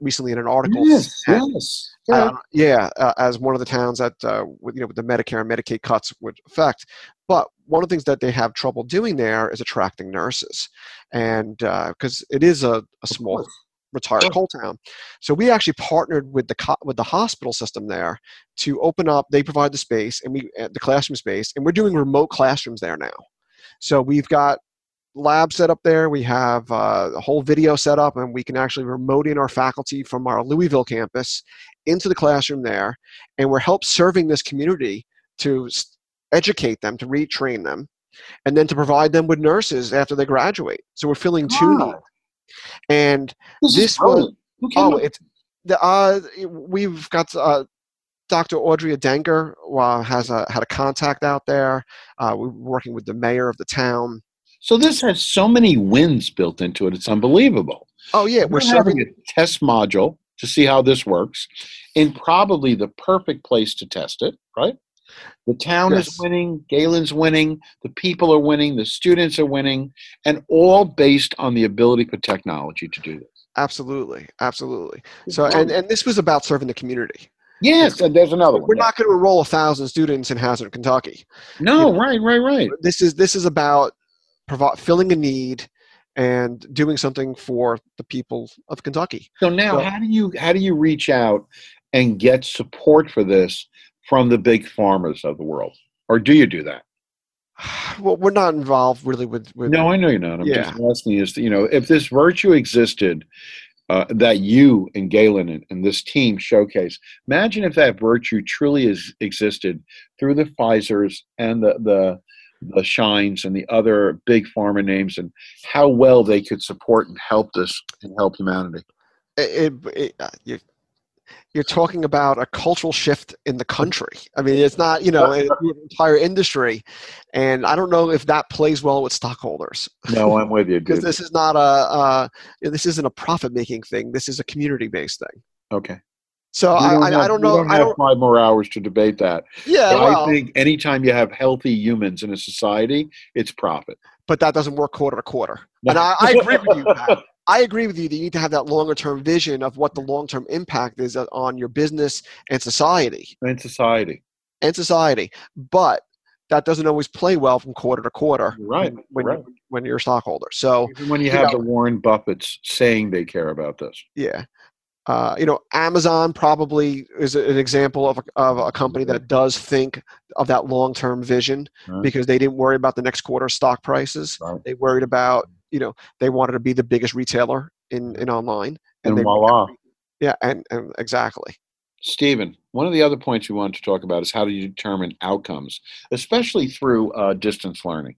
recently in an article.
Yes, yes.
Yeah, uh, yeah uh, as one of the towns that, uh, with, you know, with the Medicare and Medicaid cuts would affect. But one of the things that they have trouble doing there is attracting nurses, and because uh, it is a, a small retired coal town. So we actually partnered with the co- with the hospital system there to open up. They provide the space and we uh, the classroom space, and we're doing remote classrooms there now. So we've got lab set up there. We have uh, a whole video set up, and we can actually remote in our faculty from our Louisville campus into the classroom there. And we're help serving this community to educate them, to retrain them, and then to provide them with nurses after they graduate. So we're filling two needs. And this, this was oh, it's the uh, we've got uh, Dr. Audrey Denker uh, has a, had a contact out there. Uh, we're working with the mayor of the town.
So this has so many wins built into it. It's unbelievable.
Oh yeah,
we're, we're having a test module to see how this works, in probably the perfect place to test it. Right? The town yes. is winning, Galen's winning, the people are winning, the students are winning, and all based on the ability for technology to do this.
Absolutely, absolutely. So, and and this was about serving the community.
Yes, and there's another
one. We're not going to enroll a thousand students in Hazard, Kentucky.
No, you know, right, right, right.
This is this is about provi- filling a need and doing something for the people of Kentucky.
So now, so, how do you how do you reach out and get support for this from the big farmers of the world, or do you do that?
Well, we're not involved really with. with
no, I know you're not. I'm yeah. just asking is you know if this virtue existed. Uh, that you and Galen and, and, this team showcase. Imagine if that virtue truly is existed through the Pfizer's and the, the the Shires and the other big pharma names, and how well they could support and help this and help humanity.
It, it, uh, you, you're talking about a cultural shift in the country. I mean, it's not you know an entire industry, and I don't know if that plays well with stockholders.
No, I'm with you
because this is not a uh, this isn't a profit making thing. This is a community based thing.
Okay.
So I,
have,
I, don't know.
Don't I don't five more hours to debate that.
Yeah, well,
I think anytime you have healthy humans in a society, it's profit.
But that doesn't work quarter to quarter. And I, I agree with you. Pat. I agree with you that you need to have that longer term vision of what the long term impact is uh, on your business and society.
And society.
And society. But that doesn't always play well from quarter to quarter.
Right.
When,
right.
when you're a stockholder. So
Even when you, you have know, the Warren Buffetts saying they care about this.
Yeah. Uh, you know, Amazon probably is an example of a, of a company that does think of that long-term vision right. because they didn't worry about the next quarter stock prices. Right. They worried about, you know, they wanted to be the biggest retailer in, in online.
And, and voila.
Yeah, and, and exactly.
Stephen, one of the other points we wanted to talk about is how do you determine outcomes, especially through uh, distance learning.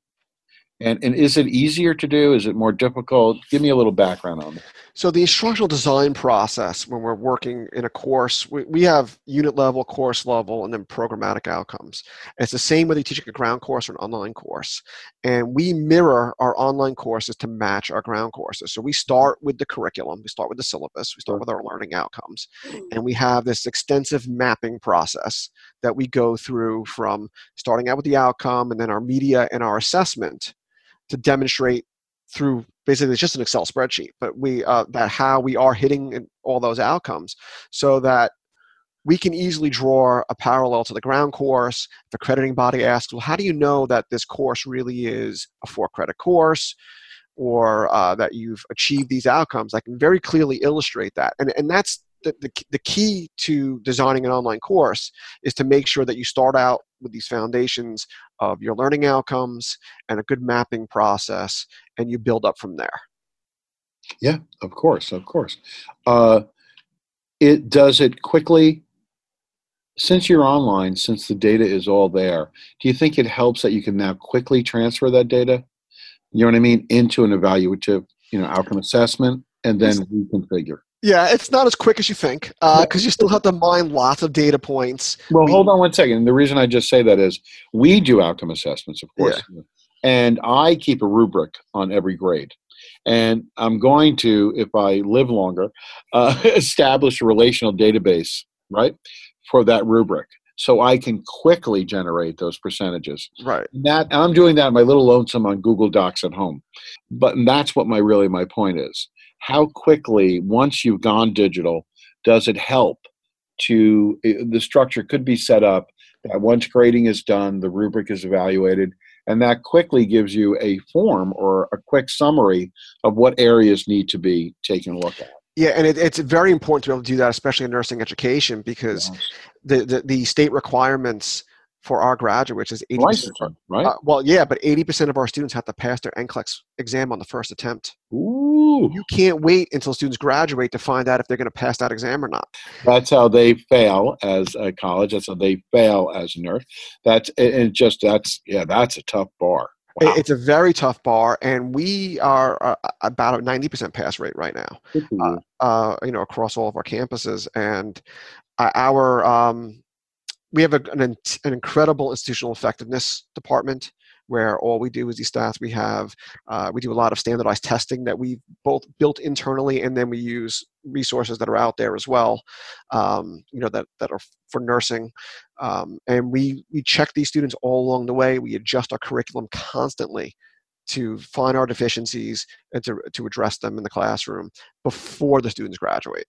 And, and is it easier to do? Is it more difficult? Give me a little background on it.
So the instructional design process, when we're working in a course, we, we have unit level, course level, and then programmatic outcomes. And it's the same whether you're teaching a ground course or an online course. And we mirror our online courses to match our ground courses. So we start with the curriculum, we start with the syllabus, we start with our learning outcomes. And we have this extensive mapping process that we go through from starting out with the outcome and then our media and our assessment to demonstrate through basically it's just an excel spreadsheet but we uh, that how we are hitting all those outcomes so that we can easily draw a parallel to the ground course if accrediting body asks well how do you know that this course really is a four credit course or uh, that you've achieved these outcomes, I can very clearly illustrate that. And, and that's the, the, the key to designing an online course is to make sure that you start out with these foundations of your learning outcomes and a good mapping process, and you build up from there.
Yeah, of course, of course. Uh, it does it quickly. Since you're online, since the data is all there, do you think it helps that you can now quickly transfer that data? You know what I mean into an evaluative, you know, outcome assessment, and then reconfigure.
Yeah, it's not as quick as you think because uh, you still have to mine lots of data points.
Well, we, hold on one second. The reason I just say that is we do outcome assessments, of course, yeah. and I keep a rubric on every grade. And I'm going to, if I live longer, uh, establish a relational database, right, for that rubric. So I can quickly generate those percentages.
Right.
And that I'm doing that my little lonesome on Google Docs at home. But that's what my really my point is. How quickly, once you've gone digital, does it help to eh, the structure could be set up that once grading is done, the rubric is evaluated, and that quickly gives you a form or a quick summary of what areas need to be taken a look at.
Yeah, and it, it's very important to be able to do that, especially in nursing education, because yes. the, the, the state requirements for our graduates is 80%.
right?
Uh, well, yeah, but 80% of our students have to pass their NCLEX exam on the first attempt.
Ooh.
You can't wait until students graduate to find out if they're going to pass that exam or not.
That's how they fail as a college. That's how they fail as a nurse. That's and just that's yeah, that's a tough bar.
Wow. It's a very tough bar, and we are uh, about a 90% pass rate right now, uh, uh, you know, across all of our campuses. And uh, our um, we have a, an, an, incredible institutional effectiveness department where all we do is these stats. We have uh, we do a lot of standardized testing that we both built internally, and then we use resources that are out there as well. Um, you know that that are for nursing, um, and we we check these students all along the way. We adjust our curriculum constantly to find our deficiencies and to to address them in the classroom before the students graduate.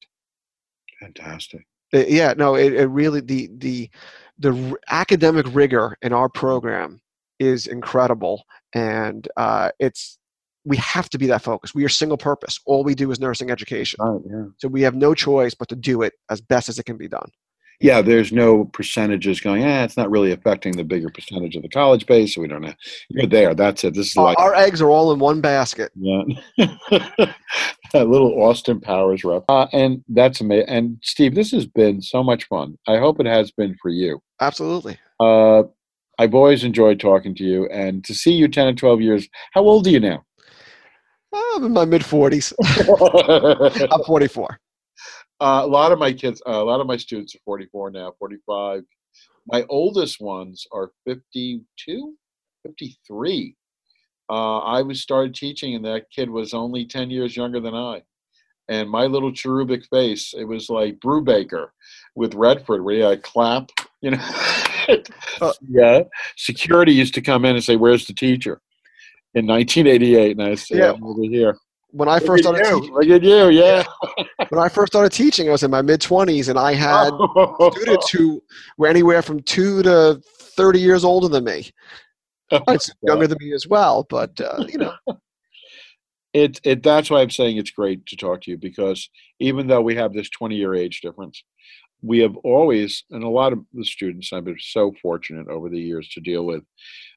Fantastic.
Uh, yeah, no, it, it really the the the academic rigor in our program is incredible, and uh, it's we have to be that focused. We are single purpose. All we do is nursing education.
Yeah.
So we have no choice but to do it as best as it can be done
yeah, there's no percentages going. Eh, it's not really affecting the bigger percentage of the college base. So we don't know. You're there. That's it. This is like
our eggs are all in one basket.
Yeah, a little Austin Powers rep, uh, and that's amazing. And Steve, this has been so much fun. I hope it has been for you.
Absolutely.
Uh, I've always enjoyed talking to you, and to see you ten or twelve years. How old are you now?
I'm in my mid forties. I'm 44.
Uh, a lot of my kids, uh, a lot of my students are 44 now, 45. My oldest ones are 52, 53. Uh, I was started teaching, and that kid was only 10 years younger than I. And my little cherubic face, it was like Brubaker with Redford, where you had clap, you know. Uh, yeah. Security used to come in and say, Where's the teacher? In 1988. And I said, yeah. I'm over here
when I first started teaching.
Look at you, yeah.
when I first started teaching, I was in my mid twenties, and I had students who were anywhere from two to thirty years older than me. Oh, it's younger than me as well, but uh, you know.
It, it that's why I'm saying it's great to talk to you because even though we have this 20 year age difference, we have always, and a lot of the students I've been so fortunate over the years to deal with.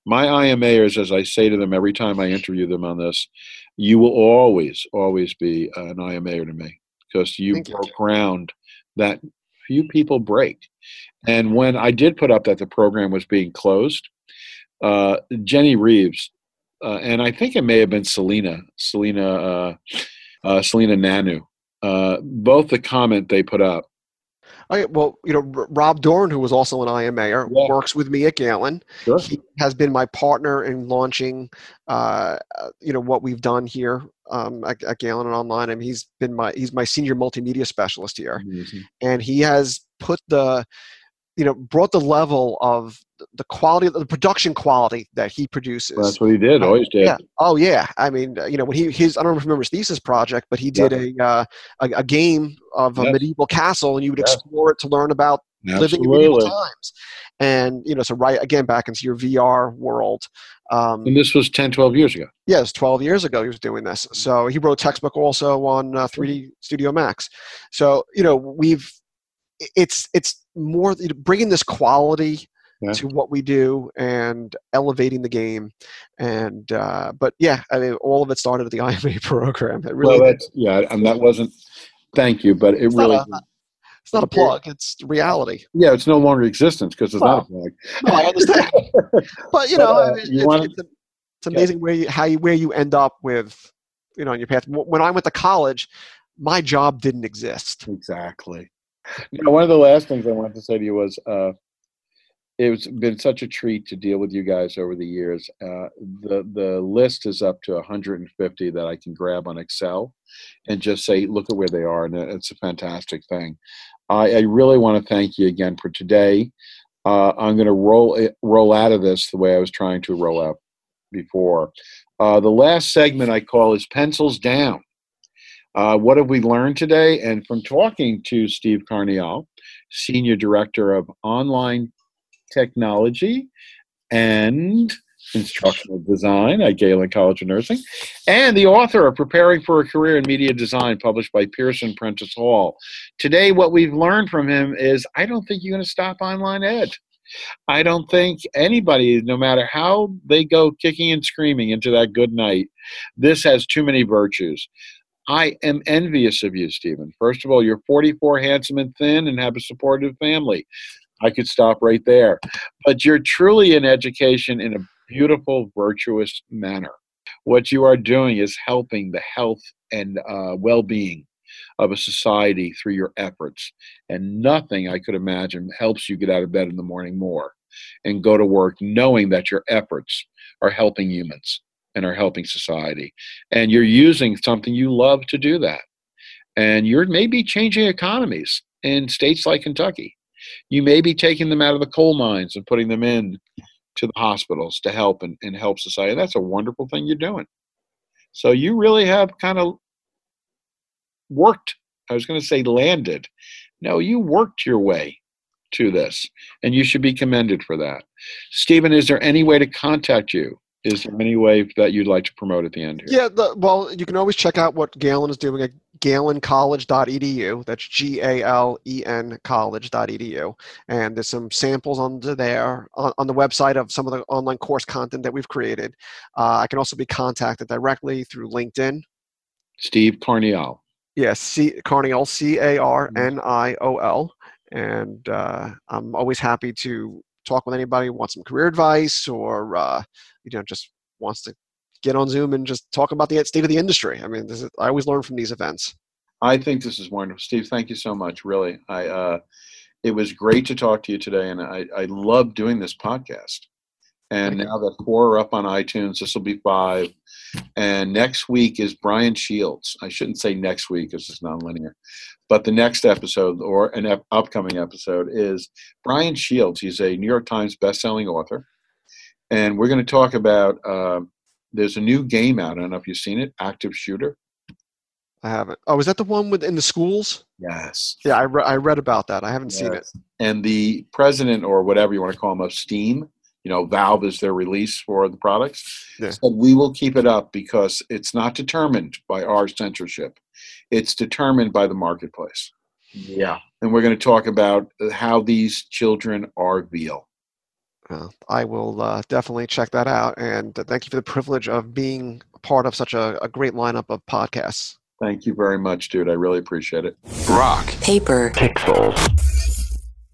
My IMAers, as I say to them every time I interview them on this, you will always, always be an IMAer to me because you Thank broke you. ground that few people break. And when I did put up that the program was being closed, uh, Jenny Reeves, uh, and I think it may have been Selena, Selena, uh, uh Selena Nanu, uh, both the comment they put up
I, well, you know, Rob Dorn, who was also an IMAer, yeah. works with me at Galen.
Sure.
He has been my partner in launching, uh, you know, what we've done here um, at, at, Galen and online. And he's been my he's my senior multimedia specialist here,
Amazing.
and he has put the you know brought the level of the quality the production quality that he produces
well, that's what he did always did
yeah oh yeah i mean uh, you know when he his i don't remember his thesis project but he did yeah. a, uh, a, a game of a medieval castle and you would yes. explore it to learn about
Absolutely.
living in medieval times And you know, so right again back into your VR world.
Um, and this was 10, 12 years ago.
Yes, 12 years ago he was doing this. So he wrote textbook also on uh, 3D Studio Max. So you know, we've it's it's more bringing this quality yeah. to what we do and elevating the game. And uh, but yeah, I mean, all of it started at the IMA program. It really
well, that's, yeah, and that wasn't. Thank you, but it
it's
really.
Not a, it's not a plug. It's reality.
Yeah, it's no longer existence because it's well, not a plug.
No, I understand. but you know, but, uh, you it's, wanna, it's, it's, amazing yeah. where you how you where you end up with you know on your path. When I went to college, my job didn't exist.
Exactly. One of the last things I wanted to say to you was uh, it's been such a treat to deal with you guys over the years. Uh, the the list is up to 150 that I can grab on Excel and just say, look at where they are, and it's a fantastic thing. I, I really want to thank you again for today. Uh, I'm going to roll it, roll out of this the way I was trying to roll out before. Uh, the last segment I call is pencils down. Uh, what have we learned today? And from talking to Steve Carniol, Senior Director of Online Technology and Instructional Design at Galen College of Nursing, and the author of Preparing for a Career in Media Design, published by Pearson Prentice Hall. Today, what we've learned from him is I don't think you're going to stop online ed. I don't think anybody, no matter how they go kicking and screaming into that good night, this has too many virtues. I am envious of you, Stephen. First of all, you're 44, handsome and thin, and have a supportive family. I could stop right there. But you're truly in education in a beautiful, virtuous manner. What you are doing is helping the health and uh, well being of a society through your efforts. And nothing I could imagine helps you get out of bed in the morning more and go to work knowing that your efforts are helping humans and are helping society. And you're using something you love to do that. And you're maybe changing economies in states like Kentucky. You may be taking them out of the coal mines and putting them in to the hospitals to help and, and help society. That's a wonderful thing you're doing. So you really have kind of worked, I was going to say landed. No, you worked your way to this, and you should be commended for that. Stephen, is there any way to contact you? Is there any way that you'd like to promote at the end
here? Yeah, the, well, you can always check out what Galen is doing at galencollege.edu. That's G A L E N college.edu. And there's some samples under there on, on, the website of some of the online course content that we've created. Uh, I can also be contacted directly through LinkedIn.
Steve Carniol.
Yes, C- Carniol, C A R N I O L. And uh, I'm always happy to talk with anybody who wants some career advice or uh, you know just wants to get on Zoom and just talk about the state of the industry. I mean, is, I always learn from these events.
I think this is wonderful, Steve. Thank you so much. Really, I uh, it was great to talk to you today, and I I love doing this podcast. And now that four are up on iTunes, this will be five. And next week is Brian Shields. I shouldn't say next week because it's nonlinear, but the next episode or an ep- upcoming episode is Brian Shields. He's a New York Times bestselling author and we're going to talk about. Uh, there's a new game out. I don't know if you've seen it, Active Shooter.
I haven't. Oh, is that the one with in the schools?
Yes.
Yeah, I, re- I read about that. I haven't yes. seen it.
And the president, or whatever you want to call him, of Steam, you know, Valve is their release for the products. Yeah. Said we will keep it up because it's not determined by our censorship; it's determined by the marketplace.
Yeah.
And we're going to talk about how these children are veal.
Uh, I will uh, definitely check that out. And thank you for the privilege of being part of such a, a great lineup of podcasts.
Thank you very much, dude. I really appreciate it.
Rock.
Paper. Pixels.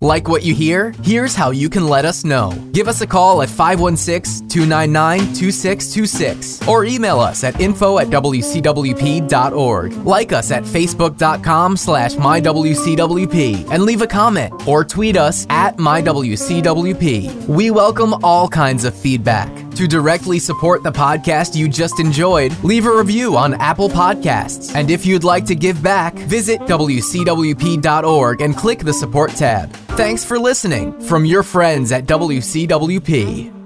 Like what you hear? Here's how you can let us know. Give us a call at 516 299 2626 or email us at info at wcwp.org. Like us at facebook.com slash mywcwp and leave a comment or tweet us at mywcwp. We welcome all kinds of feedback. To directly support the podcast you just enjoyed, leave a review on Apple Podcasts. And if you'd like to give back, visit wcwp.org and click the support tab. Thanks for listening from your friends at WCWP.